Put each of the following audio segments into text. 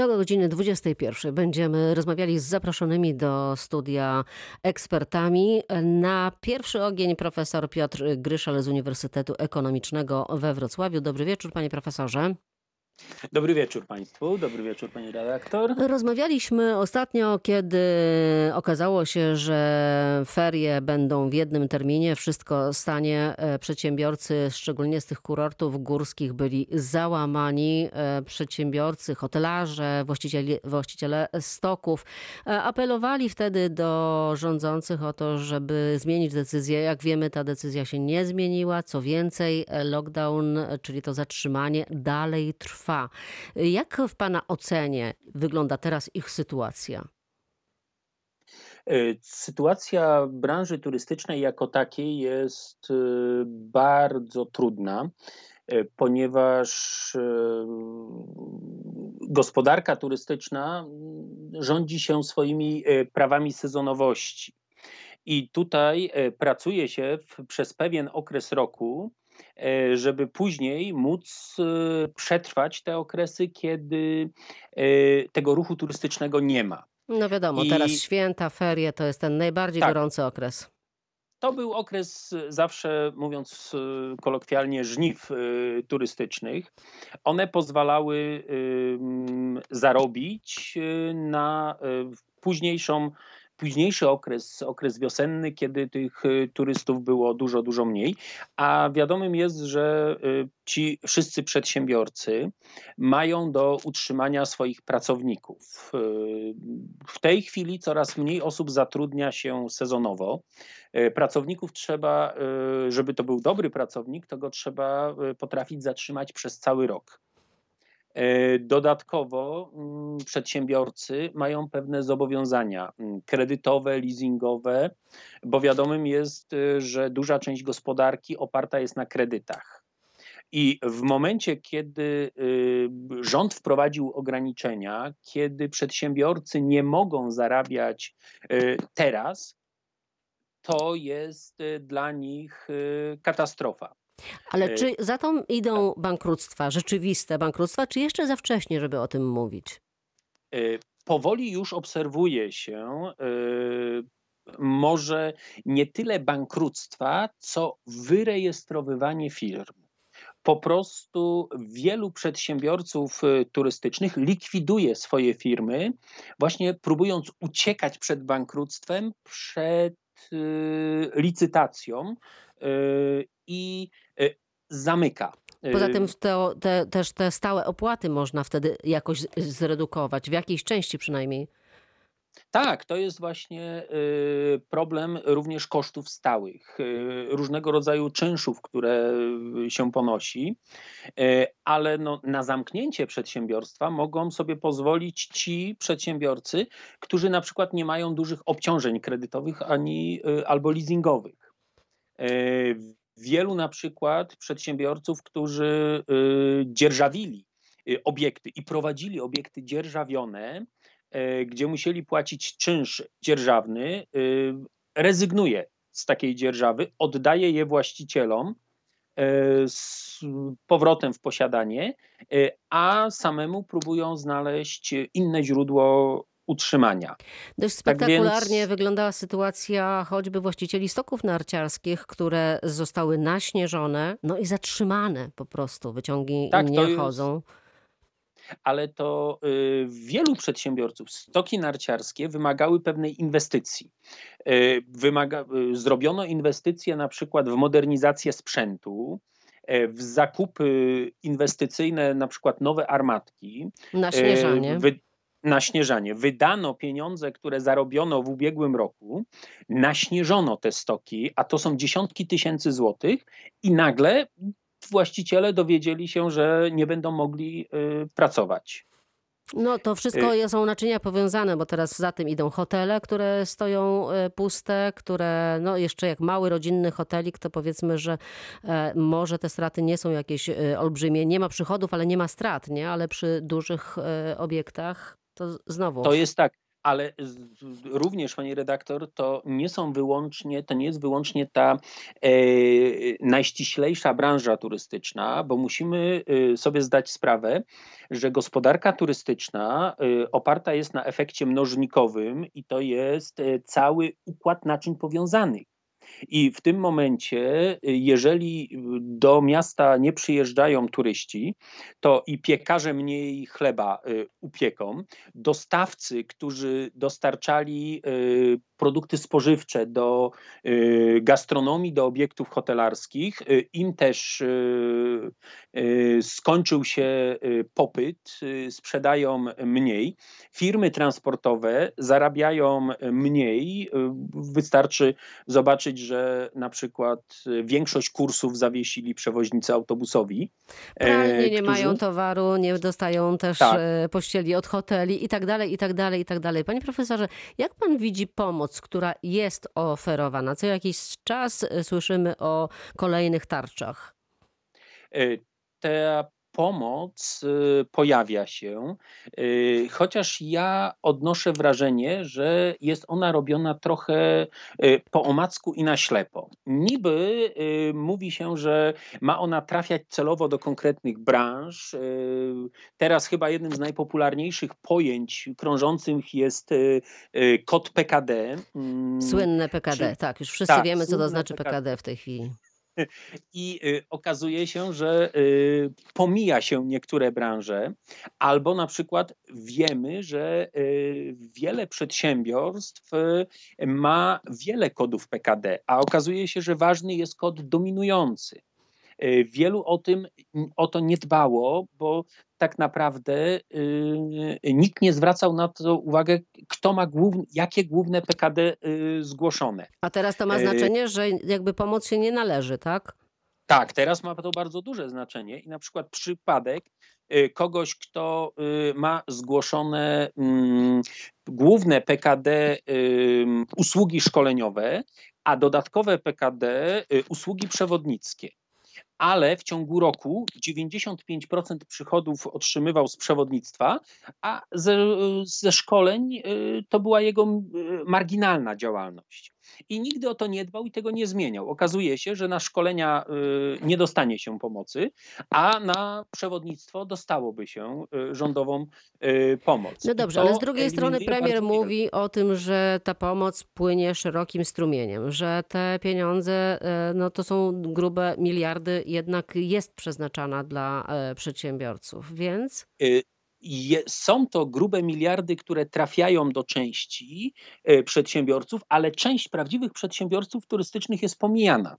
Do godziny 21 będziemy rozmawiali z zaproszonymi do studia ekspertami. Na pierwszy ogień profesor Piotr Gryszal z Uniwersytetu Ekonomicznego we Wrocławiu. Dobry wieczór, panie profesorze. Dobry wieczór Państwu, dobry wieczór Pani redaktor. Rozmawialiśmy ostatnio, kiedy okazało się, że ferie będą w jednym terminie, wszystko stanie. E, przedsiębiorcy, szczególnie z tych kurortów górskich, byli załamani. E, przedsiębiorcy, hotelarze, właściciele, właściciele stoków e, apelowali wtedy do rządzących o to, żeby zmienić decyzję. Jak wiemy, ta decyzja się nie zmieniła. Co więcej, lockdown, czyli to zatrzymanie, dalej trwa trwa. Jak w Pana ocenie wygląda teraz ich sytuacja? E, sytuacja branży turystycznej jako takiej jest e, bardzo trudna, e, ponieważ gospodarka turystyczna rządzi się swoimi prawami sezonowości. I tutaj pracuje się w, przez pewien okres roku żeby później móc e, przetrwać te okresy, kiedy e, tego ruchu turystycznego nie ma. No wiadomo, I... teraz święta, ferie to jest ten najbardziej tak. gorący okres. To był okres zawsze, mówiąc kolokwialnie, żniw turystycznych. One pozwalały zarobić na późniejszą późniejszy okres, okres wiosenny, kiedy tych y, turystów było dużo, dużo mniej. A wiadomym jest, że y, ci wszyscy przedsiębiorcy mają do utrzymania swoich pracowników. Y, w tej chwili coraz mniej osób zatrudnia się sezonowo. Pracowników trzeba, żeby to był dobry pracownik, to go trzeba potrafić zatrzymać przez cały rok. E, dodatkowo mm, przedsiębiorcy mają pewne zobowiązania mm, kredytowe, leasingowe, bo wiadomym jest, y, że duża część gospodarki oparta jest na kredytach. I w momencie, kiedy y, rząd wprowadził ograniczenia, kiedy przedsiębiorcy nie mogą zarabiać y, teraz, to jest dla nich katastrofa. Ale e, czy za tą idą bankructwa, rzeczywiste bankructwa, czy jeszcze za wcześnie, żeby o tym mówić? E, powoli już obserwuje się e, może nie tyle bankructwa, co wyrejestrowywanie firm. Po prostu wielu przedsiębiorców turystycznych likwiduje swoje firmy, właśnie próbując uciekać przed bankructwem, przed licytacją i zamyka. Poza tym te, te, też te stałe opłaty można wtedy jakoś zredukować, w jakiejś części przynajmniej. Tak, to jest właśnie e, problem również kosztów stałych, e, różnego rodzaju czynszów, które się ponosi, ale no, na zamknięcie przedsiębiorstwa mogą sobie pozwolić ci przedsiębiorcy, którzy na przykład nie mają dużych obciążeń kredytowych ani albo leasingowych wielu na przykład przedsiębiorców, którzy y, dzierżawili y, obiekty i prowadzili obiekty dzierżawione, y, gdzie musieli płacić czynsz dzierżawny, rezygnuje z takiej dzierżawy, oddaje je właścicielom z powrotem w posiadanie, a samemu próbują znaleźć inne źródło utrzymania. Dość spektakularnie tak więc... wyglądała sytuacja choćby właścicieli stoków narciarskich, które zostały naśnieżone, no i zatrzymane po prostu. Wyciągi tak, nie chodzą. Ale to y, wielu przedsiębiorców, stoki narciarskie wymagały pewnej inwestycji. Y, wymaga, y, zrobiono inwestycje na przykład w modernizację sprzętu, y, w zakupy inwestycyjne, na przykład nowe armatki. Naśnieżanie. Wy, naśnieżanie. Wydano pieniądze, które zarobiono w ubiegłym roku, naśnieżono te stoki, a to są dziesiątki tysięcy złotych, i nagle właściciele dowiedzieli się, że nie będą mogli y, pracować. No to wszystko y- są naczynia powiązane, bo teraz za tym idą hotele, które stoją y, puste, które no jeszcze jak mały rodzinny hotelik, to powiedzmy, że e, może te straty nie są jakieś y, olbrzymie. Nie ma przychodów, ale nie ma strat, nie? Ale przy dużych obiektach to znowu. To jest tak. ale również, pani redaktor, to nie są wyłącznie, to nie jest wyłącznie ta e, najściślejsza branża turystyczna, bo musimy e, sobie zdać sprawę, że gospodarka turystyczna e, oparta jest na efekcie mnożnikowym i to jest e, cały układ naczyń powiązanych. I w tym momencie, jeżeli do miasta nie przyjeżdżają turyści, to i piekarze mniej chleba y, upieką, dostawcy, którzy dostarczali y, produkty spożywcze do y, gastronomii, do obiektów hotelarskich, im też skończył się popyt, sprzedają mniej. Firmy transportowe zarabiają mniej. Wystarczy zobaczyć, że na przykład y, większość kursów zawiesili przewoźnicy autobusowi. Pralnie nie którzy... mają towaru, nie dostają też tak. E, pościeli od hoteli i tak dalej, i tak dalej, i tak dalej. Panie profesorze, jak pan widzi pomoc, która jest oferowana? Co jakiś czas e, słyszymy o kolejnych tarczach. E, ta pomoc y, pojawia się, y, chociaż ja odnoszę wrażenie, że jest ona robiona trochę y, po omacku i na ślepo. Niby mówi się, że ma ona trafiać celowo do konkretnych branż. Teraz chyba jednym z najpopularniejszych pojęć krążących jest kod PKD. Mm, słynne PKD, Czy... tak, już wszyscy tak, wiemy, co to znaczy PKD. PKD w tej chwili. I y, okazuje się, że y, pomija się niektóre branże, albo na przykład wiemy, że y, wiele przedsiębiorstw ma wiele kodów PKD, a okazuje się, że ważny jest kod dominujący. Wielu o tym o to nie dbało, bo tak naprawdę nikt nie zwracał na to uwagę, kto ma główne, jakie główne PKD zgłoszone. A teraz to ma znaczenie, że jakby pomoc się nie należy, tak? Tak, teraz ma to bardzo duże znaczenie i na przykład przypadek y, kogoś, kto y, ma zgłoszone mm, główne PKD usługi szkoleniowe, a dodatkowe PKD y, usługi przewodnickie ale w ciągu roku 95% przychodów otrzymywał z przewodnictwa, a ze, ze szkoleń to była jego marginalna działalność i nigdy o to nie dbał i tego nie zmieniał. Okazuje się, że na szkolenia y, nie dostanie się pomocy, a na przewodnictwo dostałoby się y, rządową y, pomoc. No dobrze, ale z drugiej strony premier mówi o tym, że ta pomoc płynie szerokim strumieniem, że te pieniądze no to są grube miliardy, jednak jest przeznaczana dla przedsiębiorców, więc je, są to grube miliardy, które trafiają do części e, przedsiębiorców, ale część prawdziwych przedsiębiorców turystycznych jest pomijana.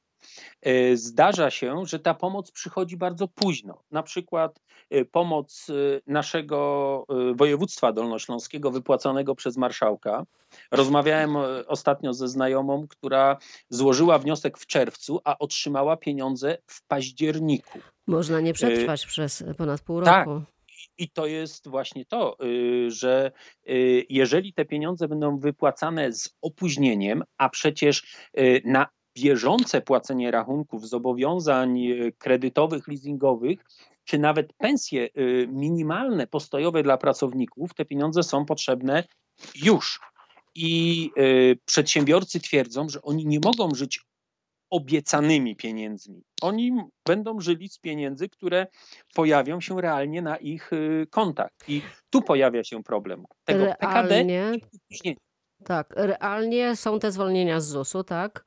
E, zdarza się, że ta pomoc przychodzi bardzo późno. Na przykład e, pomoc naszego województwa dolnośląskiego wypłaconego przez marszałka. Rozmawiałem ostatnio ze znajomą, która złożyła wniosek w czerwcu, a otrzymała pieniądze w październiku. Można nie przetrwać przez ponad pół tak. roku. Tak. I to jest właśnie to, y, że y, jeżeli te pieniądze będą wypłacane z opóźnieniem, a przecież y, na bieżące płacenie rachunków, zobowiązań kredytowych, leasingowych, czy nawet pensje minimalne, postojowe dla pracowników, te pieniądze są potrzebne już. I przedsiębiorcy twierdzą, że oni nie mogą żyć obiecanymi pieniędzmi. Oni będą żyli z pieniędzy, które pojawią się realnie na ich y, kontach. I tu pojawia się problem. Tego realnie, PKD Tak, realnie są te zwolnienia z ZUS-u, tak?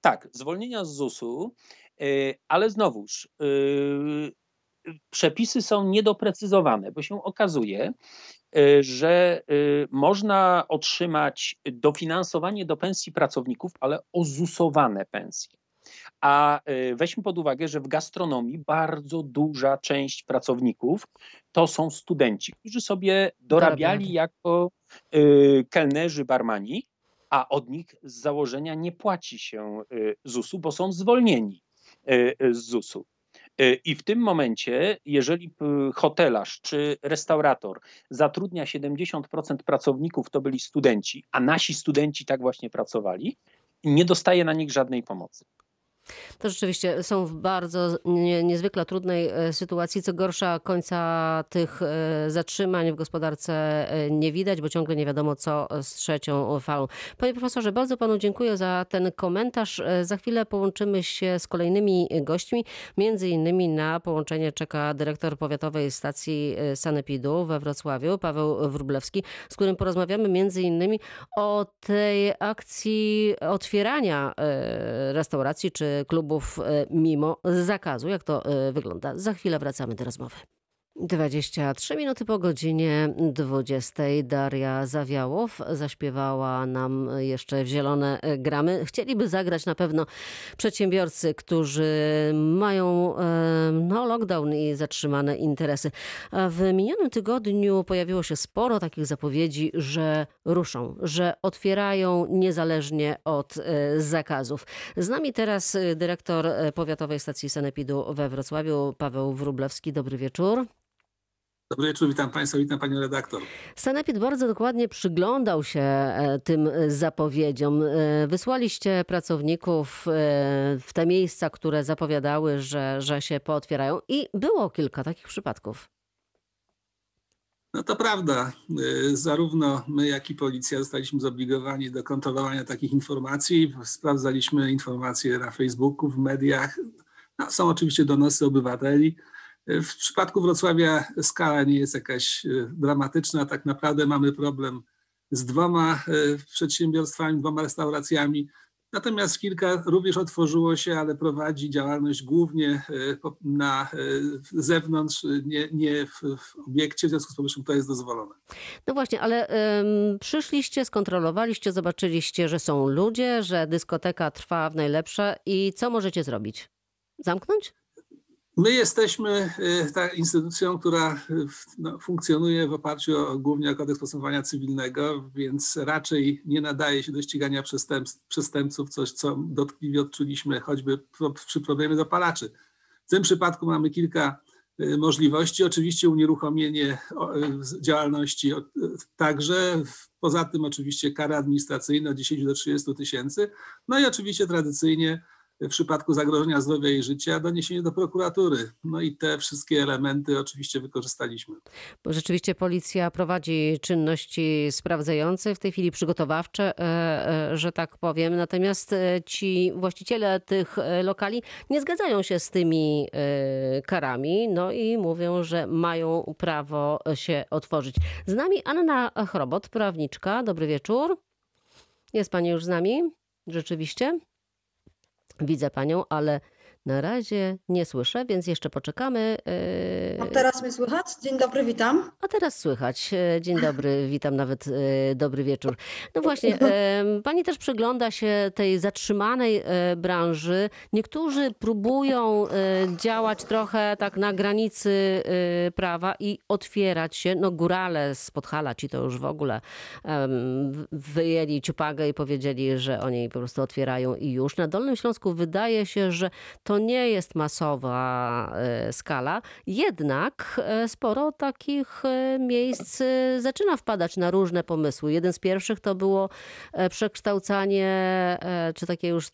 Tak, zwolnienia z ZUS-u, y, ale znowuż y, przepisy są niedoprecyzowane, bo się okazuje, że y, można otrzymać dofinansowanie do pensji pracowników, ale ozusowane pensje. A y, weźmy pod uwagę, że w gastronomii bardzo duża część pracowników to są studenci, którzy sobie dorabiali jako kelnerzy, barmani, a od nich z założenia nie płaci się ZUS-u, bo są zwolnieni z ZUS-u. E, I w tym momencie, jeżeli hotelarz czy restaurator zatrudnia 70% pracowników, to byli studenci, a nasi studenci tak właśnie pracowali, nie dostaje na nich żadnej pomocy. To rzeczywiście są w bardzo nie, niezwykle trudnej e, sytuacji. Co gorsza, końca tych e, zatrzymań w gospodarce e, nie widać, bo ciągle nie wiadomo, co z trzecią falą. Panie profesorze, bardzo panu dziękuję za ten komentarz. Za chwilę połączymy się z kolejnymi gośćmi. Między innymi na połączenie czeka dyrektor powiatowej stacji Sanepidu we Wrocławiu, Paweł Wróblewski, z którym porozmawiamy między innymi o tej akcji otwierania restauracji czy klubów e, mimo zakazu. Jak to e, wygląda? Za chwilę wracamy do rozmowy. 23 minuty po godzinie 20 Daria Zawiałow zaśpiewała nam jeszcze w zielone gramy. Chcieliby zagrać na pewno przedsiębiorcy, którzy mają no, lockdown i zatrzymane interesy. W minionym tygodniu pojawiło się sporo takich zapowiedzi, że ruszą, że otwierają niezależnie od e, zakazów. Z nami teraz dyrektor Powiatowej Stacji Sanepidu we Wrocławiu, Paweł Wróblewski. Dobry wieczór. Dobry wieczór, witam Państwa, witam Panią redaktor. Sanepid bardzo dokładnie przyglądał się e, tym zapowiedziom. E, wysłaliście pracowników e, w te miejsca, które zapowiadały, że, że się pootwierają i było kilka takich przypadków. No to prawda. Zarówno my, jak i policja zostaliśmy zobligowani do kontrolowania takich informacji. Sprawdzaliśmy informacje na Facebooku, w mediach. No, są oczywiście donosy obywateli. W przypadku Wrocławia skala nie jest jakaś e, dramatyczna. Tak naprawdę mamy problem z dwoma e, przedsiębiorstwami, dwoma restauracjami. Natomiast kilka również otworzyło się, ale prowadzi działalność głównie e, na zewnątrz, nie, nie w, w obiekcie, w związku z powyższym to jest dozwolone. No właśnie, ale um, przyszliście, skontrolowaliście, zobaczyliście, że są ludzie, że dyskoteka trwa w najlepsze i co możecie zrobić? Zamknąć? My jesteśmy y, ta instytucją, która y, no, funkcjonuje w oparciu o, głównie o kodeks postępowania cywilnego, więc raczej nie nadaje się do ścigania przestępców, coś co dotkliwie odczuliśmy choćby przy problemie dopalaczy. W tym przypadku mamy kilka y, możliwości. Oczywiście unieruchomienie działalności także, poza tym oczywiście kara administracyjna od 10 do 30 tysięcy, no i oczywiście tradycyjnie w przypadku zagrożenia zdrowia i życia doniesienie do prokuratury. No i te wszystkie elementy oczywiście wykorzystaliśmy. Bo rzeczywiście policja prowadzi czynności sprawdzające, w tej chwili przygotowawcze, e, e, że tak powiem. Natomiast e, ci właściciele tych lokali nie zgadzają się z tymi karami, no i mówią, że mają prawo się otworzyć. Z nami Anna Chrobot, prawniczka. Dobry wieczór. Jest pani już z nami? Rzeczywiście? Widzę panią, ale na razie nie słyszę, więc jeszcze poczekamy. A teraz mnie słychać? Dzień dobry, witam. A teraz słychać. E, dzień dobry, witam nawet e, dobry wieczór. No właśnie, pani też przygląda się tej zatrzymanej e, branży. Niektórzy próbują działać trochę tak na granicy prawa i otwierać się. No górale z Podhala ci to już w ogóle wyjęli ciupagę i powiedzieli, że oni po prostu otwierają i już. Na Dolnym Śląsku wydaje się, że to to nie jest masowa e, skala, jednak e, sporo takich e, miejsc zaczyna wpadać na różne pomysły. Jeden z pierwszych to było przekształcanie, czy takie już,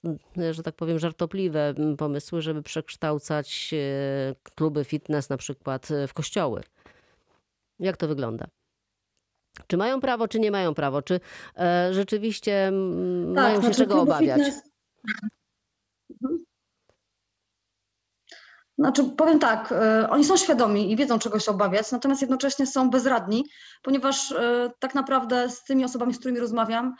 że tak powiem, żartobliwe pomysły, żeby przekształcać kluby fitness na przykład w kościoły. Jak to wygląda? Czy mają prawo, czy nie mają prawo? Czy rzeczywiście tak, mają się znaczy czego obawiać? Fitness... Znaczy, powiem tak, y, oni są świadomi i wiedzą, czego się obawiać, natomiast jednocześnie są bezradni, ponieważ y, tak naprawdę z tymi osobami, z którymi rozmawiam,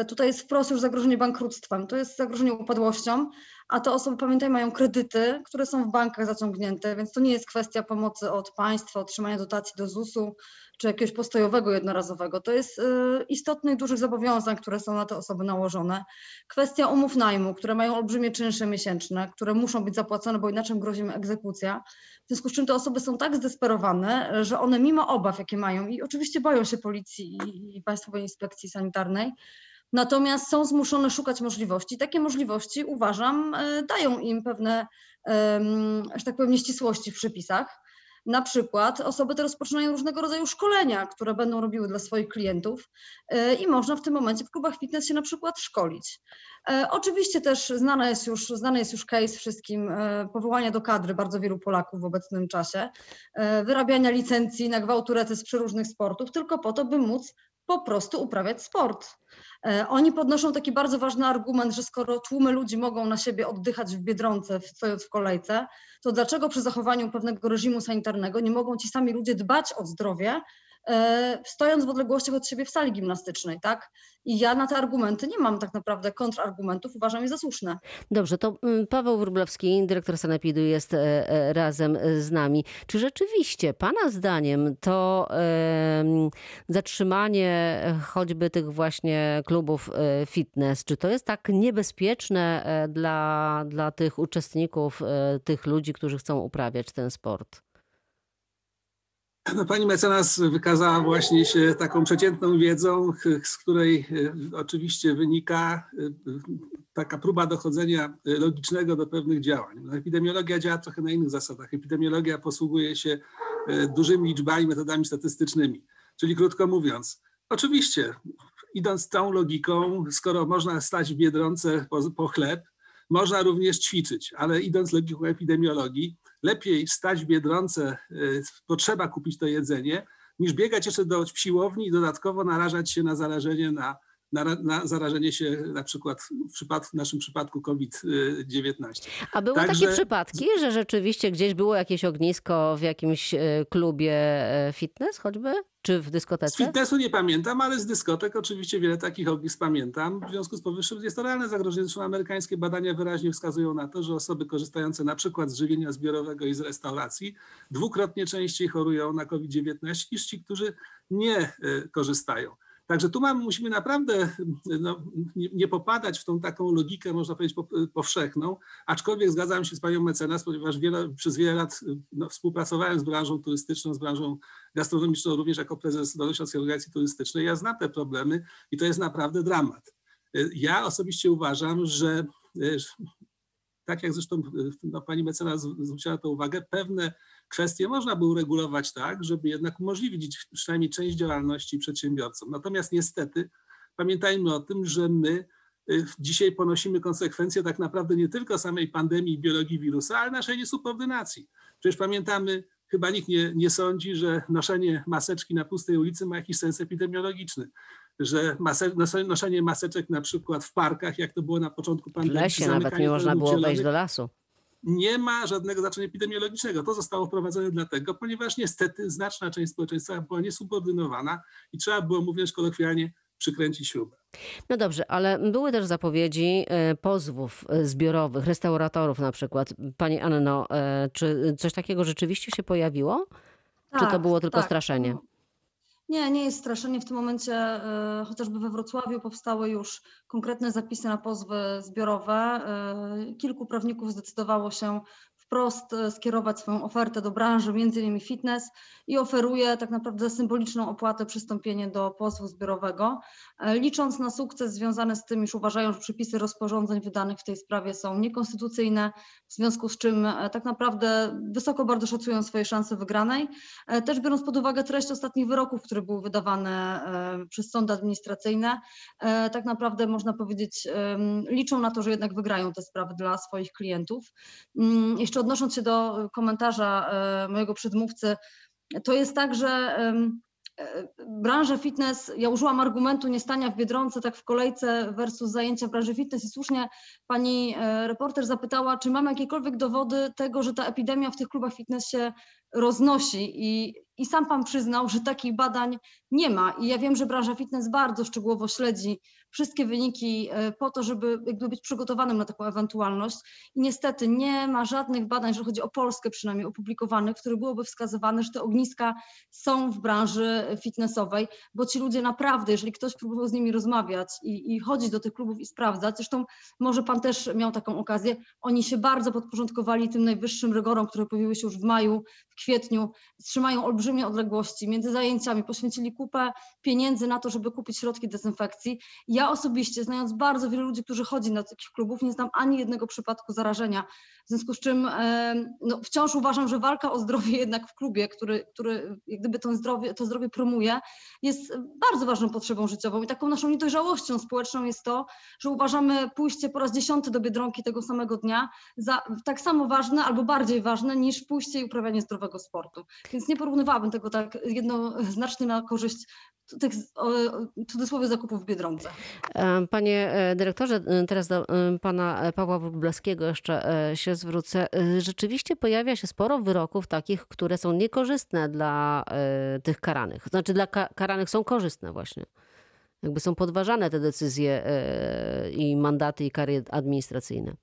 y, tutaj jest wprost już zagrożenie bankructwem, to jest zagrożenie upadłością, a te osoby, pamiętaj, mają kredyty, które są w bankach zaciągnięte, więc to nie jest kwestia pomocy od państwa, otrzymania dotacji do ZUS-u czy jakiegoś postojowego jednorazowego. To jest y, istotnych, dużych zobowiązań, które są na te osoby nałożone. Kwestia umów najmu, które mają olbrzymie czynsze miesięczne, które muszą być zapłacone, bo inaczej grozi im egzekucja. W związku z czym te osoby są tak zdesperowane, że one mimo obaw, jakie mają i oczywiście boją się policji i Państwowej Inspekcji Sanitarnej, Natomiast są zmuszone szukać możliwości. Takie możliwości, uważam, e, dają im pewne, że tak powiem, nieścisłości w przepisach. Na przykład osoby te rozpoczynają różnego rodzaju szkolenia, które będą robiły dla swoich klientów e, i można w tym momencie w klubach fitness się na przykład szkolić. E, oczywiście też znany jest już, znany jest już case wszystkim powołania do kadry bardzo wielu Polaków w obecnym czasie, wyrabiania licencji na gwałturety z przeróżnych sportów, tylko po to, by móc po prostu uprawiać sport. E, oni podnoszą taki bardzo ważny argument, że skoro tłumy ludzi mogą na siebie oddychać w biedronce, stojąc w kolejce, to dlaczego przy zachowaniu pewnego reżimu sanitarnego nie mogą ci sami ludzie dbać o zdrowie, stojąc w odległościach od siebie w sali gimnastycznej, tak? I ja na te argumenty nie mam tak naprawdę kontrargumentów, uważam je za słuszne. Dobrze, to mm, Paweł Wróblewski, dyrektor Sanepidu jest e, e, razem z nami. Czy rzeczywiście Pana zdaniem to zatrzymanie choćby tych właśnie klubów fitness, czy to jest tak niebezpieczne dla, dla tych uczestników, tych ludzi, którzy chcą uprawiać ten sport? No, pani mecenas wykazała właśnie się taką przeciętną wiedzą, z której e, oczywiście wynika e, taka próba dochodzenia logicznego do pewnych działań. No, epidemiologia działa trochę na innych zasadach. Epidemiologia posługuje się e, dużymi liczbami, metodami statystycznymi. Czyli krótko mówiąc, oczywiście, idąc tą logiką, skoro można stać w Biedronce po, po chleb, można również ćwiczyć, ale idąc logiką epidemiologii, lepiej stać w Biedronce, y, potrzeba kupić to jedzenie, niż biegać jeszcze do siłowni i dodatkowo narażać się na zarażenie na na, na, zarażenie się na przykład w, przypadku, w naszym przypadku COVID-19. A były Także... takie przypadki, że rzeczywiście gdzieś było jakieś ognisko w jakimś e, klubie e, fitness choćby? Czy w dyskotece? Z fitnessu nie pamiętam, ale z dyskotek oczywiście wiele takich ognisk pamiętam. W związku z powyższym jest to realne zagrożenie. Zresztą amerykańskie badania wyraźnie wskazują na to, że osoby korzystające na przykład z żywienia zbiorowego i z restauracji dwukrotnie częściej chorują na COVID-19 niż ci, którzy nie e, korzystają. Także tu mamy, musimy naprawdę no, nie, nie, popadać w tą taką logikę, można powiedzieć, powszechną, aczkolwiek zgadzam się z panią mecenas, ponieważ wiele, przez wiele lat no, współpracowałem z branżą turystyczną, z branżą gastronomiczną, również jako prezes Dolnośląskiej Organizacji Turystycznej. Ja znam te problemy i to jest naprawdę dramat. Ja osobiście uważam, że tak jak zresztą no, pani mecenas zwróciła to uwagę, pewne kwestie można by uregulować tak, żeby jednak umożliwić przynajmniej część działalności przedsiębiorcom. Natomiast niestety pamiętajmy o tym, że my y, dzisiaj ponosimy konsekwencje tak naprawdę nie tylko samej pandemii biologii wirusa, ale naszej niesubordynacji. Przecież pamiętamy, chyba nikt nie, nie sądzi, że noszenie maseczki na pustej ulicy ma jakiś sens epidemiologiczny że noszenie maseczek na przykład w parkach, jak to było na początku pandemii. W lesie nawet nie można było wejść do lasu nie ma żadnego znaczenia epidemiologicznego. To zostało wprowadzone dlatego, ponieważ niestety znaczna część społeczeństwa była niesubordynowana i trzeba było, mówiąc kolokwialnie, przykręcić śrubę. No dobrze, ale były też zapowiedzi e, pozwów e, zbiorowych, restauratorów na przykład. Pani Anno, e, czy coś takiego rzeczywiście się pojawiło? Tak, czy to tak, było tylko tak. straszenie? Nie, nie jest straszenie. W tym momencie e, chociażby we Wrocławiu powstały już konkretne zapisy na pozwy zbiorowe. E, kilku prawników zdecydowało się wprost e, skierować swoją ofertę do branży, między innymi fitness i oferuje tak naprawdę symboliczną opłatę przystąpienie do pozwu zbiorowego. E, licząc na sukces związany z tym, iż uważają, że przepisy rozporządzeń wydanych w tej sprawie są niekonstytucyjne, w związku z czym e, tak naprawdę wysoko bardzo szacują swoje szanse wygranej. Też biorąc pod uwagę treść ostatnich wyroków, które były wydawane przez sądy administracyjne, tak naprawdę można powiedzieć, liczą na to, że jednak wygrają te sprawy dla swoich klientów. Mm, jeszcze odnosząc się do komentarza e, mojego przedmówcy, to jest tak, że e, branża fitness, ja użyłam argumentu nie stania w Biedronce tak w kolejce versus zajęcia w branży fitness i słusznie pani e, reporter zapytała, czy mamy jakiekolwiek dowody tego, że ta epidemia w tych klubach fitness się roznosi? I, i sam pan przyznał, że takich badań nie ma. I ja wiem, że branża fitness bardzo szczegółowo śledzi wszystkie wyniki e, po to, żeby jakby być przygotowanym na taką ewentualność. I niestety nie ma żadnych badań, jeżeli chodzi o Polskę przynajmniej opublikowanych, w których byłoby wskazywane, że te ogniska są w branży fitnessowej, bo ci ludzie naprawdę, jeżeli ktoś próbował z nimi rozmawiać i, i chodzić do tych klubów i sprawdzać, zresztą może pan też miał taką okazję, oni się bardzo podporządkowali tym najwyższym rygorom, które pojawiły się już w maju w kwietniu, trzymają olbrzymie odległości między zajęciami, poświęcili kupę pieniędzy na to, żeby kupić środki dezynfekcji. Ja osobiście, znając bardzo wielu ludzi, którzy chodzi na takich klubów, nie znam ani jednego przypadku zarażenia. W związku z czym no, wciąż uważam, że walka o zdrowie jednak w klubie, który, który jak gdyby to zdrowie, to zdrowie promuje, jest bardzo ważną potrzebą życiową i taką naszą niedojrzałością społeczną jest to, że uważamy pójście po raz dziesiąty do Biedronki tego samego dnia za tak samo ważne albo bardziej ważne niż pójście i uprawianie zdrowego sportu. Więc nie porównywałabym tego tak jednoznacznie na korzyść tych cudzysłowie zakupów w Biedronce. E, panie e, dyrektorze, e, teraz do pana Pawła Wróblewskiego jeszcze się zwrócę. Rzeczywiście pojawia się sporo wyroków takich, które są niekorzystne dla tych karanych. Znaczy dla karanych są korzystne właśnie. Jakby są podważane te decyzje i mandaty i kary administracyjne.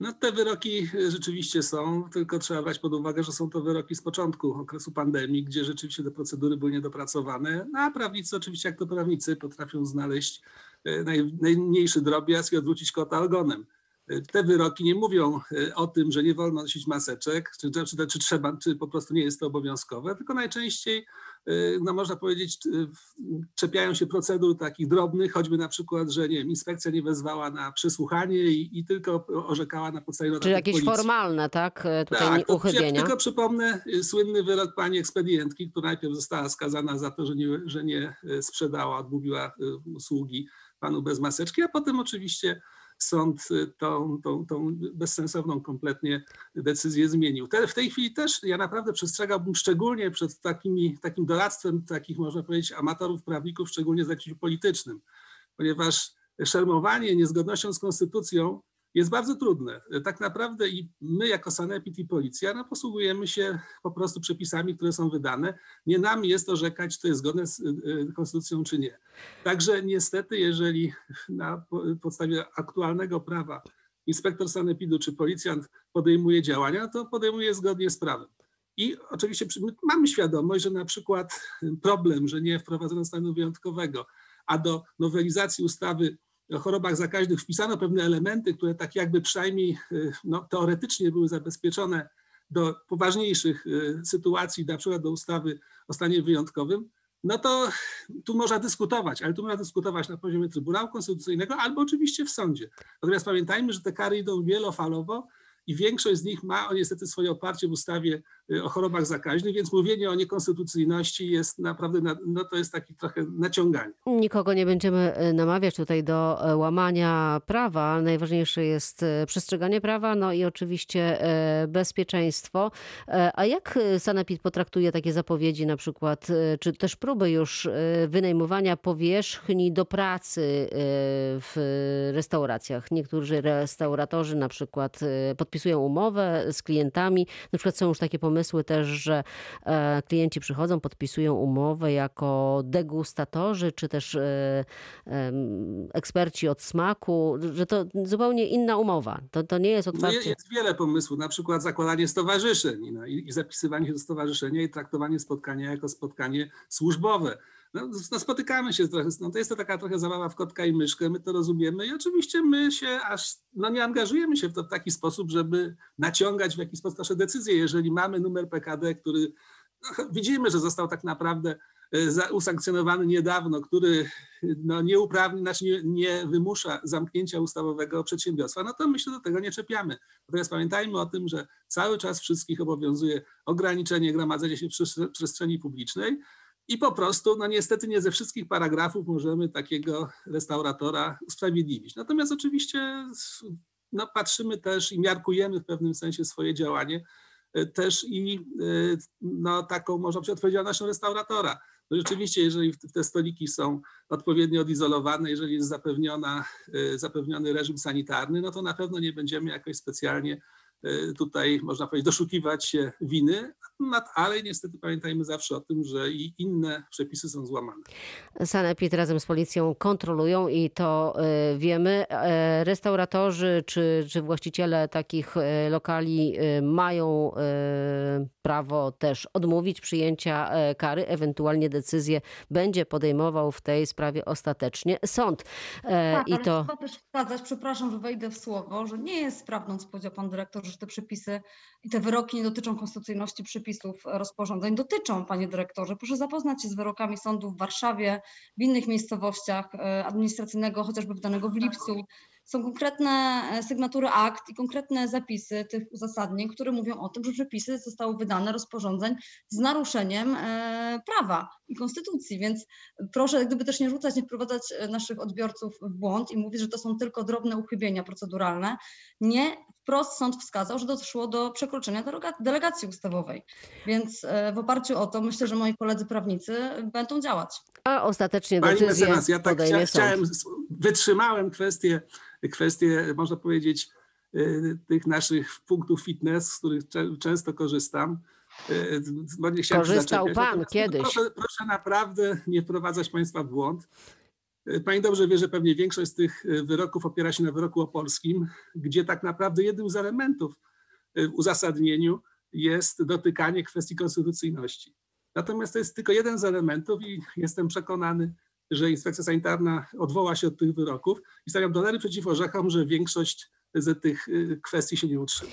No te wyroki e, rzeczywiście są, tylko trzeba brać pod uwagę, że są to wyroki z początku okresu pandemii, gdzie rzeczywiście te procedury były niedopracowane, no a prawnicy oczywiście jak to prawnicy potrafią znaleźć e, naj, najmniejszy drobiazg i odwrócić kota ogonem. E, te wyroki nie mówią o tym, że nie wolno nosić maseczek, czy, czy, czy trzeba, czy po prostu nie jest to obowiązkowe, tylko najczęściej no można powiedzieć, y, czepiają się procedur takich drobnych, choćby na przykład, że nie wiem, inspekcja nie wezwała na przesłuchanie i, i tylko orzekała na podstawie Czyli jakieś policji. formalne, tak? E, tutaj tak, uchybienia. Ja tylko przypomnę y, słynny wyrok pani ekspedientki, która najpierw została skazana za to, że nie, że nie sprzedała, odmówiła usługi panu bez maseczki, a potem oczywiście sąd y, tą, tą, tą bezsensowną kompletnie decyzję zmienił. Te, w tej chwili też ja naprawdę przestrzegałbym szczególnie przed takimi, takim doradztwem takich, można powiedzieć, amatorów prawników, szczególnie z zakresie politycznym, ponieważ szermowanie niezgodnością z konstytucją jest bardzo trudne. Tak naprawdę i my jako Sanepid i policja no, posługujemy się po prostu przepisami, które są wydane. Nie nam jest orzekać, czy to jest zgodne z y, y, konstytucją, czy nie. Także niestety, jeżeli na podstawie aktualnego prawa inspektor sanepidu czy policjant podejmuje działania, to podejmuje zgodnie z prawem. I oczywiście mamy świadomość, że na przykład problem, że nie wprowadzono stanu wyjątkowego, a do nowelizacji ustawy chorobach zakaźnych wpisano pewne elementy, które tak jakby przynajmniej y, no, teoretycznie były zabezpieczone do poważniejszych y, sytuacji, na przykład do ustawy o stanie wyjątkowym, no to tu można dyskutować, ale tu można dyskutować na poziomie Trybunału Konstytucyjnego albo oczywiście w sądzie. Natomiast pamiętajmy, że te kary idą wielofalowo i większość z nich ma niestety swoje oparcie w ustawie o chorobach zakaźnych, więc mówienie o niekonstytucyjności jest naprawdę, no to jest taki trochę naciąganie. Nikogo nie będziemy y, namawiać tutaj do y, łamania prawa. Najważniejsze jest przestrzeganie prawa, no i oczywiście bezpieczeństwo. A jak Sanepid potraktuje takie zapowiedzi na przykład, czy też próby już wynajmowania powierzchni do pracy w restauracjach? Niektórzy restauratorzy na przykład podpisują umowę z klientami. Na przykład są już takie pomysły też, że e, klienci przychodzą, podpisują umowę jako degustatorzy, czy też e, eksperci od smaku, że to zupełnie inna umowa. To, to nie jest otwarcie. No jest wiele pomysłów, na przykład zakładanie stowarzyszeń no, i, i zapisywanie się do stowarzyszenia i traktowanie spotkania jako spotkanie służbowe no, no, spotykamy się trochę, no to jest to taka trochę zabawa w kotka i myszkę, my to rozumiemy i oczywiście my się aż, no nie angażujemy się w to w taki sposób, żeby naciągać w jakiś sposób nasze decyzje. Jeżeli mamy numer PKD, który no, widzimy, że został tak naprawdę e, usankcjonowany niedawno, który no, nie uprawni, znaczy nie, nie wymusza zamknięcia ustawowego przedsiębiorstwa, no to my się do tego nie czepiamy. Natomiast pamiętajmy o tym, że cały czas wszystkich obowiązuje ograniczenie gromadzenia się w przestrzeni publicznej, i po prostu, no niestety nie ze wszystkich paragrafów możemy takiego restauratora usprawiedliwić. Natomiast oczywiście no, patrzymy też i miarkujemy w pewnym sensie swoje działanie e, też i e, no, taką, można powiedzieć, odpowiedzialnością restauratora. No rzeczywiście, jeżeli te stoliki są odpowiednio odizolowane, jeżeli jest zapewniona, e, zapewniony reżim sanitarny, no to na pewno nie będziemy jakoś specjalnie tutaj, można powiedzieć, doszukiwać się winy, ale niestety pamiętajmy zawsze o tym, że i inne przepisy są złamane. Sanepid razem z policją kontrolują i to e, wiemy. E, restauratorzy czy, czy właściciele takich lokali mają prawo też odmówić przyjęcia kary, ewentualnie decyzję będzie podejmował w tej sprawie ostatecznie sąd. Tak, I ale to... trzeba też wskazać, przepraszam, że wejdę w słowo, że nie jest prawdą, co powiedział pan dyrektor, że że te przepisy i te wyroki nie dotyczą konstytucyjności przepisów rozporządzeń. Dotyczą, panie dyrektorze. Proszę zapoznać się z wyrokami sądów w Warszawie, w innych miejscowościach e, administracyjnego, chociażby wydanego w lipcu. Są konkretne e, sygnatury akt i konkretne zapisy tych uzasadnień, które mówią o tym, że przepisy zostały wydane rozporządzeń z naruszeniem e, prawa i konstytucji. Więc proszę gdyby też nie rzucać, nie wprowadzać naszych odbiorców w błąd i mówić, że to są tylko drobne uchybienia proceduralne. Nie, wprost sąd wskazał, że doszło do przekroczenia delegacji ustawowej. Więc w oparciu o to myślę, że moi koledzy prawnicy będą działać. A ostatecznie Pani decyzję mecenas, ja tak chcia, chciałem, sąd. wytrzymałem kwestię, kwestię, można powiedzieć, y, tych naszych punktów fitness, z których często korzystam. Bo nie chciałem się Korzystał pan kiedyś. Proszę, proszę naprawdę nie wprowadzać państwa w błąd. Pani dobrze wie, że pewnie większość z tych y, wyroków opiera się na wyroku opolskim, gdzie tak naprawdę jednym z elementów y, w uzasadnieniu jest dotykanie kwestii konstytucyjności. Natomiast to jest tylko jeden z elementów i jestem przekonany, że inspekcja sanitarna odwoła się od tych wyroków i stawiam dolery przeciw orzechom, że większość z tych y, kwestii się nie utrzyma.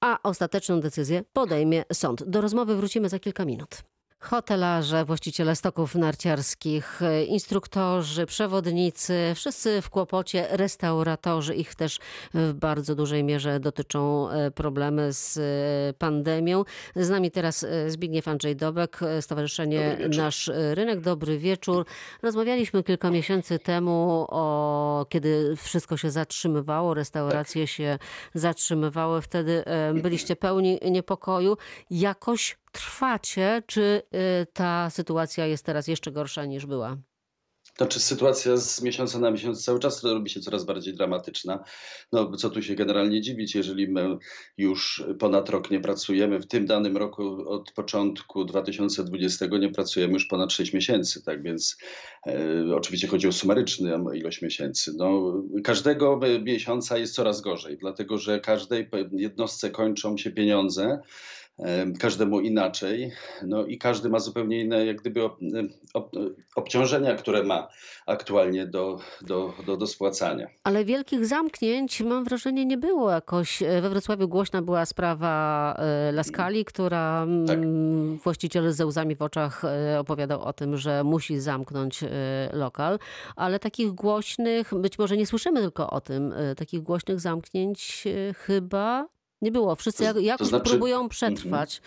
a ostateczną decyzję podejmie sąd. Do rozmowy wrócimy za kilka minut. Hotelarze, właściciele stoków narciarskich, e, instruktorzy, przewodnicy, wszyscy w kłopocie, restauratorzy, ich też w bardzo dużej mierze dotyczą e, problemy z e, pandemią. Z nami teraz Zbigniew Andrzej Dobek, Stowarzyszenie. Nasz Rynek. Dobry wieczór. Rozmawialiśmy kilka miesięcy temu, o, kiedy wszystko się zatrzymywało, restauracje się zatrzymywały. Wtedy byliście pełni niepokoju. Jakoś trwacie, czy y, ta sytuacja jest teraz jeszcze gorsza niż była? Znaczy sytuacja z miesiąca na miesiąc cały czas robi się coraz bardziej dramatyczna. No co tu się generalnie dziwić, jeżeli my już ponad rok nie pracujemy, w tym danym roku od początku 2020 nie pracujemy już ponad 6 miesięcy, tak więc e, oczywiście chodzi o sumaryczną ilość miesięcy. No, każdego miesiąca jest coraz gorzej, dlatego że każdej jednostce kończą się pieniądze, każdemu inaczej, no i każdy ma zupełnie inne jak gdyby ob, ob, obciążenia, które ma aktualnie do, do, do, do spłacania. Ale wielkich zamknięć, mam wrażenie, nie było jakoś. We Wrocławiu głośna była sprawa e, Laskali, która Tak. właściciel ze łzami w oczach e, opowiadał o tym, że musi zamknąć e, lokal, ale takich głośnych, być może nie słyszymy tylko o tym, e, takich głośnych zamknięć e, chyba nie było. Wszyscy To- jak, to jakoś znaczy- próbują przetrwać.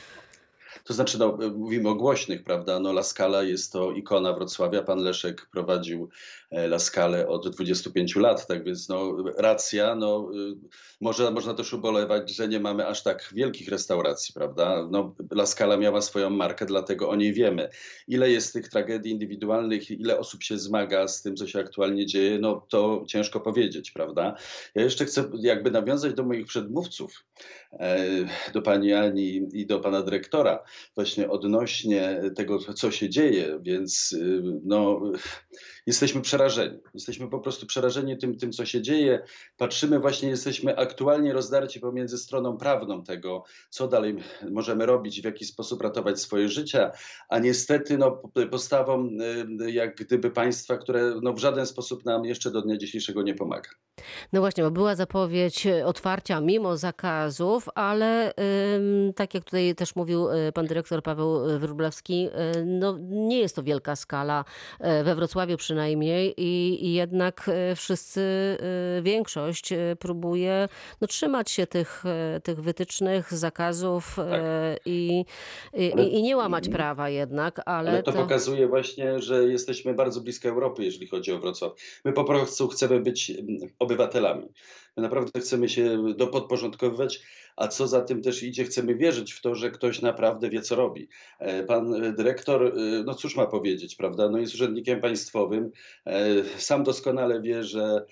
To znaczy, no, mówimy o głośnych, prawda? No, La Scala jest to ikona Wrocławia. Pan Leszek prowadził La Scalę od 25 lat, tak więc no, racja. No, y, może, można też ubolewać, że nie mamy aż tak wielkich restauracji, prawda? No, La Scala miała swoją markę, dlatego o niej wiemy. Ile jest tych tragedii indywidualnych, ile osób się zmaga z tym, co się aktualnie dzieje, no to ciężko powiedzieć, prawda? Ja jeszcze chcę jakby nawiązać do moich przedmówców, e, do pani Ani i do pana dyrektora właśnie odnośnie tego, co się dzieje, więc y, no, jesteśmy przerażeni. Jesteśmy po prostu przerażeni tym, tym, co się dzieje. Patrzymy właśnie, jesteśmy aktualnie rozdarci pomiędzy stroną prawną tego, co dalej możemy robić, w jaki sposób ratować swoje życia, a niestety no, postawą y, jak gdyby państwa, które no, w żaden sposób nam jeszcze do dnia dzisiejszego nie pomaga. No właśnie, bo była zapowiedź otwarcia mimo zakazów, ale tak jak tutaj też mówił y, pan dyrektor Paweł Wróblewski, y, no nie jest to wielka skala, y, we Wrocławiu przynajmniej i, i jednak y, wszyscy, y, większość y, próbuje no, trzymać się tych, tych wytycznych, zakazów y, i, i, Ale- i nie łamać prawa jednak, ale, Ale to pokazuje właśnie, że jesteśmy bardzo blisko Europy, jeżeli chodzi o Wrocław. My po prostu chcemy być mm, obywatelami. Naprawdę chcemy się podporządkowywać, a co za tym też idzie, chcemy wierzyć w to, że ktoś naprawdę wie, co robi. E, Pan e, dyrektor, e, no cóż ma powiedzieć, prawda? No jest urzędnikiem państwowym. Sam doskonale wie, że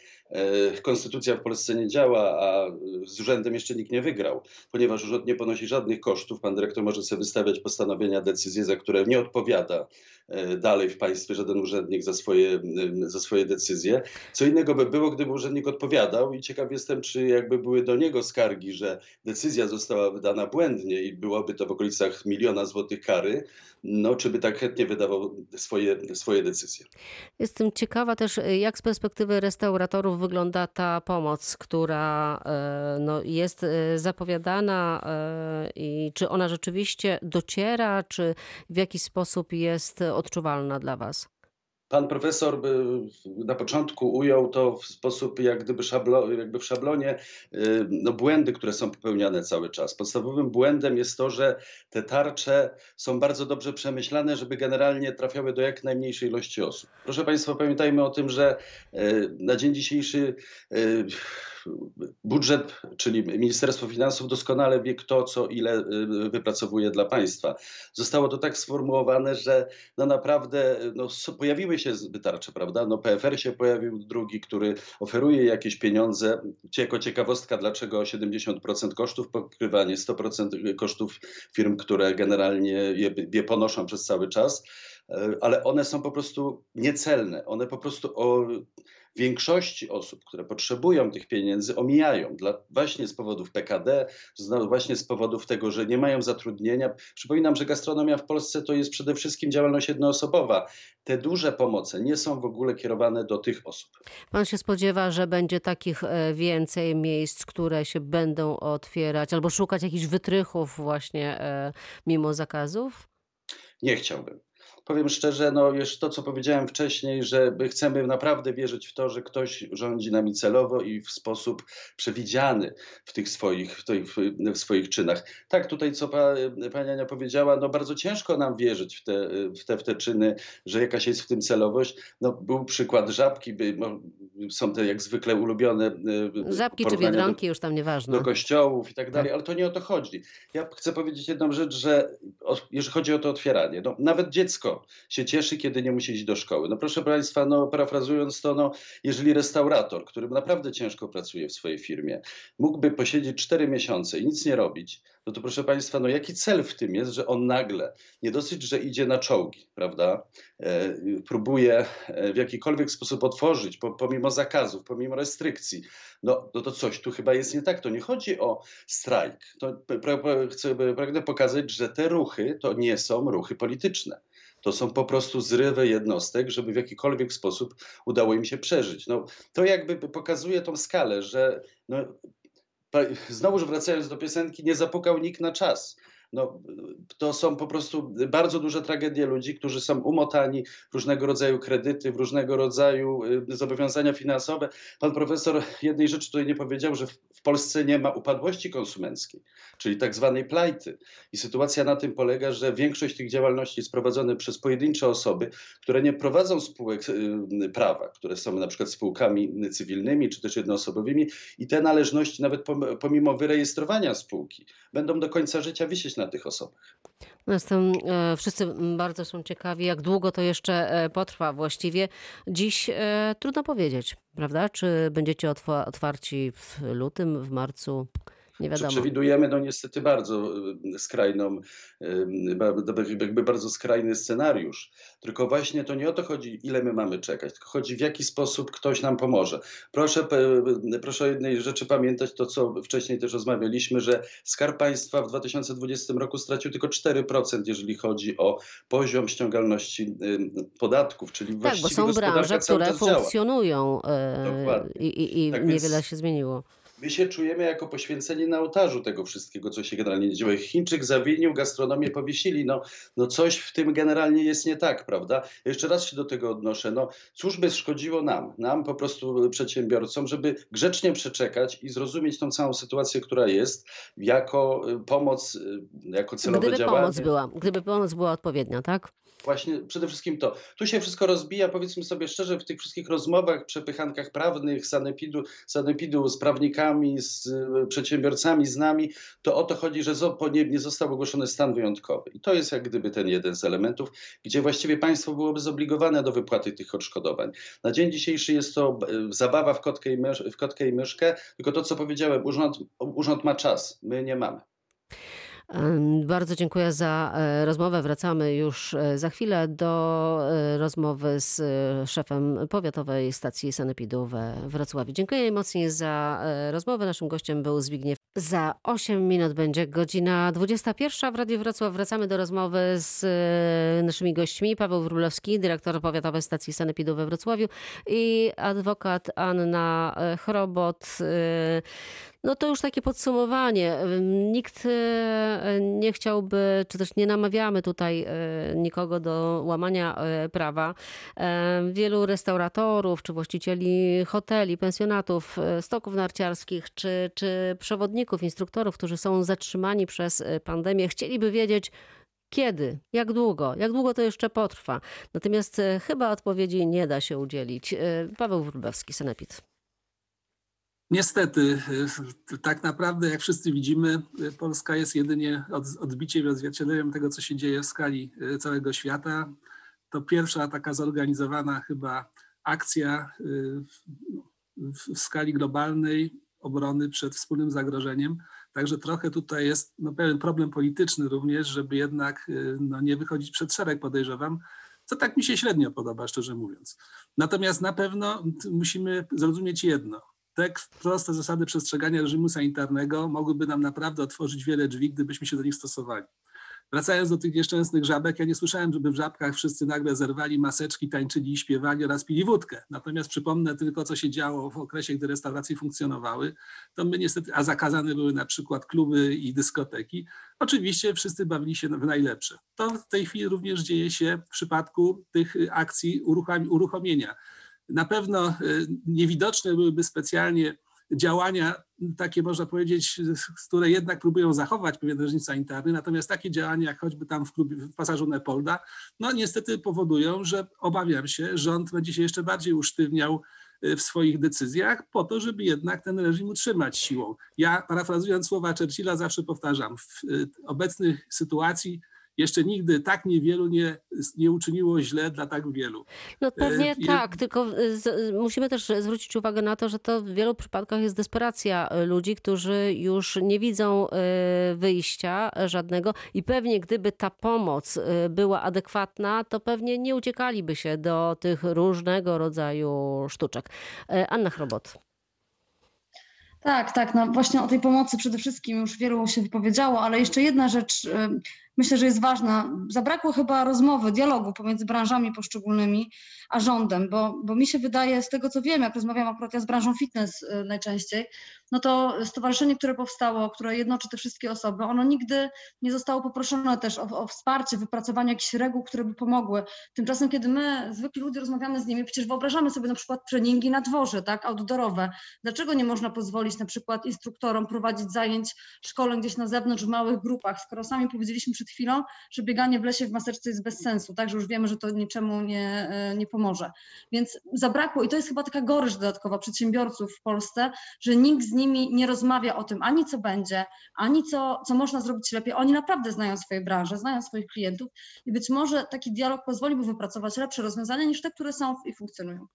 konstytucja w Polsce nie działa, a z urzędem jeszcze nikt nie wygrał, ponieważ urząd nie ponosi żadnych kosztów. Pan dyrektor może sobie wystawiać postanowienia, decyzje, za które nie odpowiada dalej w państwie, żaden urzędnik za swoje, za swoje decyzje. Co innego by było, gdyby urzędnik odpowiadał i ciekaw jestem, czy jakby były do niego skargi, że decyzja została wydana błędnie i byłoby to w okolicach miliona złotych kary, no czy by tak chętnie wydawał swoje, swoje decyzje. Jestem ciekawa też, jak z perspektywy restauratorów wygląda ta pomoc, która e, no, jest e, zapowiadana i czy ona rzeczywiście dociera, czy w jakiś sposób jest odczuwalna dla Was? Pan profesor na początku ujął to w sposób jak gdyby szablo, jakby w szablonie y, no, błędy, które są popełniane cały czas. Podstawowym błędem jest to, że te tarcze są bardzo dobrze przemyślane, żeby generalnie trafiały do jak najmniejszej ilości osób. Proszę Państwa, pamiętajmy o tym, że y, na dzień dzisiejszy y, budżet, czyli Ministerstwo Finansów doskonale wie kto, co, ile y, wypracowuje dla państwa. Zostało to tak sformułowane, że no naprawdę no, pojawiły się tarcze, prawda? No PFR się pojawił drugi, który oferuje jakieś pieniądze. Jako ciekawostka, dlaczego 70% kosztów pokrywa, nie 100% kosztów firm, które generalnie je, je ponoszą przez cały czas e, ale one są po prostu niecelne. One po prostu o, większości osób, które potrzebują tych pieniędzy, omijają dla, właśnie z powodów PKD, właśnie z powodów tego, że nie mają zatrudnienia. Przypominam, że gastronomia w Polsce to jest przede wszystkim działalność jednoosobowa. Te duże pomoce nie są w ogóle kierowane do tych osób. Pan się spodziewa, że będzie takich e, więcej miejsc, które się będą otwierać, albo szukać jakichś wytrychów właśnie e, mimo zakazów? Nie chciałbym powiem szczerze, no już to, co powiedziałem wcześniej, że chcemy naprawdę wierzyć w to, że ktoś rządzi nami celowo i w sposób przewidziany w tych swoich, w tych, w swoich czynach. Tak, tutaj co pa, pani Ania powiedziała, no bardzo ciężko nam wierzyć w te, w, te, w te czyny, że jakaś jest w tym celowość. No, był przykład żabki, by, no, są te jak zwykle ulubione e, Żabki czy biedronki, do, już tam nieważne. Do kościołów i tak dalej, tak. ale to nie o to chodzi. Ja chcę powiedzieć jedną rzecz, że jeżeli chodzi o to otwieranie, no, nawet dziecko się cieszy, kiedy nie musi iść do szkoły. No proszę Państwa, no parafrazując to, no, jeżeli restaurator, który naprawdę ciężko pracuje w swojej firmie, mógłby posiedzieć 4 miesiące i nic nie robić, no to proszę Państwa, no jaki cel w tym jest, że on nagle, nie dosyć, że idzie na czołgi, prawda, e, próbuje e, w jakikolwiek sposób otworzyć, po, pomimo zakazów, pomimo restrykcji, no, no to coś tu chyba jest nie tak. To nie chodzi o strajk. To, pra, pra, chcę, pragnę pokazać, że te ruchy to nie są ruchy polityczne. To są po prostu zrywy jednostek, żeby w jakikolwiek sposób udało im się przeżyć. No, to jakby pokazuje tą skalę, że no, znowuż wracając do piosenki, nie zapukał nikt na czas no, to są po prostu bardzo duże tragedie ludzi, którzy są umotani w różnego rodzaju kredyty, w różnego rodzaju y, zobowiązania finansowe. Pan profesor jednej rzeczy tutaj nie powiedział, że w Polsce nie ma upadłości konsumenckiej, czyli tak zwanej plajty. I sytuacja na tym polega, że większość tych działalności jest prowadzona przez pojedyncze osoby, które nie prowadzą spółek y, prawa, które są na przykład spółkami cywilnymi czy też jednoosobowymi i te należności nawet pomimo wyrejestrowania spółki będą do końca życia wisieć na tych osobach. E, wszyscy bardzo są ciekawi, jak długo to jeszcze e, potrwa. Właściwie dziś e, trudno powiedzieć, prawda? Czy będziecie otwarci w lutym, w marcu? Nie wiadomo. Przewidujemy no niestety bardzo y, skrajną, y, jakby bardzo skrajny scenariusz. Tylko właśnie to nie o to chodzi, ile my mamy czekać, tylko chodzi w jaki sposób ktoś nam pomoże. Proszę, proszę o jednej rzeczy pamiętać, to co wcześniej też rozmawialiśmy, że Skarb Państwa w 2020 roku stracił tylko 4%, jeżeli chodzi o poziom ściągalności podatków, czyli Tak, bo są branże, które funkcjonują yy, i, i, tak niewiele się zmieniło my się czujemy jako poświęceni na ołtarzu tego wszystkiego, co się generalnie dzieje. Chińczyk zawinił, gastronomię powiesili. No, no coś w tym generalnie jest nie tak, prawda? Jeszcze raz się do tego odnoszę. No, cóż by szkodziło nam, nam po prostu przedsiębiorcom, żeby grzecznie przeczekać i zrozumieć tą całą sytuację, która jest, jako y, pomoc, y, jako celowe gdyby działanie. Pomoc była, gdyby pomoc była odpowiednia, tak? Właśnie przede wszystkim to. Tu się wszystko rozbija, powiedzmy sobie szczerze, w tych wszystkich rozmowach, przepychankach prawnych, sanepidu, sanepidu z prawnikami, z e, przedsiębiorcami, z nami, to o to chodzi, że nie, nie został ogłoszony stan wyjątkowy. I to jest jak gdyby ten jeden z elementów, gdzie właściwie państwo byłoby zobligowane do wypłaty tych odszkodowań. Na dzień dzisiejszy jest to e, zabawa w kotkę i, mysz, w kotkę i myszkę, tylko to, co powiedziałem, urząd, urząd ma czas, my nie mamy. Bardzo dziękuję za e, rozmowę. Wracamy już e, za chwilę do e, rozmowy z szefem powiatowej stacji Sanepidu we Wrocławiu. Dziękuję najmocniej za rozmowę. Naszym gościem był Zbigniew. Za 8 minut będzie godzina 21 w Radiu Wrocław. Wracamy do rozmowy z naszymi gośćmi. Paweł Wróblewski, dyrektor powiatowej stacji Sanepidu we Wrocławiu i adwokat Anna Chrobot. No to już takie podsumowanie. Nikt nie chciałby, czy też nie namawiamy tutaj e, nikogo do łamania e, prawa. E, Wielu restauratorów, czy właścicieli hoteli, pensjonatów, e, stoków narciarskich, czy, czy przewodników, instruktorów, którzy są zatrzymani przez e, pandemię, chcieliby wiedzieć, kiedy, jak długo, jak długo to jeszcze potrwa. Natomiast e, chyba odpowiedzi nie da się udzielić. E, Paweł Wróblewski, Senepit. Niestety, y, tak naprawdę, jak wszyscy widzimy, y, Polska jest jedynie od- odbiciem i odzwierciedleniem tego, co się dzieje w skali y, całego świata. To pierwsza taka zorganizowana chyba akcja w, skali globalnej obrony przed wspólnym zagrożeniem. Także trochę tutaj jest no, pewien problem polityczny również, żeby jednak no, nie wychodzić przed szereg, podejrzewam, co tak mi się średnio podoba, szczerze mówiąc. Natomiast na pewno musimy zrozumieć jedno tak proste zasady przestrzegania reżimu sanitarnego mogłyby nam naprawdę otworzyć wiele drzwi, gdybyśmy się do nich stosowali. Wracając do tych nieszczęsnych żabek, ja nie słyszałem, żeby w żabkach wszyscy nagle zerwali maseczki, tańczyli i śpiewali oraz pili wódkę. Natomiast przypomnę tylko, co się działo w okresie, gdy restauracje funkcjonowały, to my niestety, a zakazane były na przykład kluby i dyskoteki. Oczywiście wszyscy bawili się w najlepsze. To w tej chwili również dzieje się w przypadku tych akcji uruchomienia. Na pewno y, niewidoczne byłyby specjalnie działania, takie można powiedzieć, które jednak próbują zachować pewien reżim sanitarny, natomiast takie działania, jak choćby tam w klubie w pasażu Nepolda, no niestety powodują, że obawiam się, rząd będzie się jeszcze bardziej usztywniał y, w swoich decyzjach po to, żeby jednak ten reżim utrzymać siłą. Ja parafrazując słowa Churchilla zawsze powtarzam, w y, obecnej sytuacji jeszcze nigdy tak niewielu nie, nie uczyniło źle dla tak wielu. No pewnie E, i- tak, tylko y, z, musimy też zwrócić uwagę na to, że to w wielu przypadkach jest desperacja ludzi, którzy już nie widzą wyjścia żadnego i pewnie gdyby ta pomoc była adekwatna, to pewnie nie uciekaliby się do tych różnego rodzaju sztuczek. E, Anna Chrobot. Tak, tak. No właśnie o tej pomocy przede wszystkim już wielu się wypowiedziało, ale jeszcze jedna rzecz myślę, że jest ważna. Zabrakło chyba rozmowy, dialogu pomiędzy branżami poszczególnymi a rządem, bo, bo mi się wydaje, z tego co wiem, jak rozmawiam akurat ja z branżą fitness y, najczęściej, no to stowarzyszenie, które powstało, które jednoczy te wszystkie osoby, ono nigdy nie zostało poproszone też o, o wsparcie, wypracowanie jakichś reguł, które by pomogły. Tymczasem, kiedy my, zwykli ludzie, rozmawiamy z nimi, przecież wyobrażamy sobie na przykład treningi na dworze, tak, outdoorowe. Dlaczego nie można pozwolić na przykład instruktorom prowadzić zajęć, szkoleń gdzieś na zewnątrz w małych grupach, skoro sami powiedzieliśmy przed chwilą, że bieganie w lesie w maseczce jest bez sensu, tak, że już wiemy, że to niczemu nie, e, nie pomoże. Więc zabrakło, i to jest chyba taka gorycz dodatkowa przedsiębiorców w Polsce, że nikt z nimi nie rozmawia o tym, ani co będzie, ani co, co można zrobić lepiej. Oni naprawdę znają swoje branże, znają swoich klientów i być może taki dialog pozwoliłby wypracować lepsze rozwiązania niż te, które są i funkcjonują.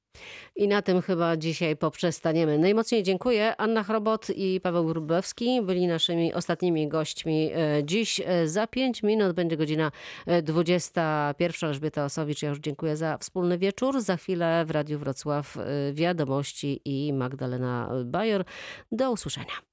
I na tym chyba dzisiaj poprzestaniemy. Najmocniej dziękuję. Anna Chrobot i Paweł Grubowski byli naszymi ostatnimi gośćmi e, dziś. E, Za pięć minut będzie godzina e, 21. Elżbieta Osowicz, ja już dziękuję za wspólny wieczór. Za chwilę w Radiu Wrocław e, wiadomości i Magdalena Bajor. Do usłyszenia.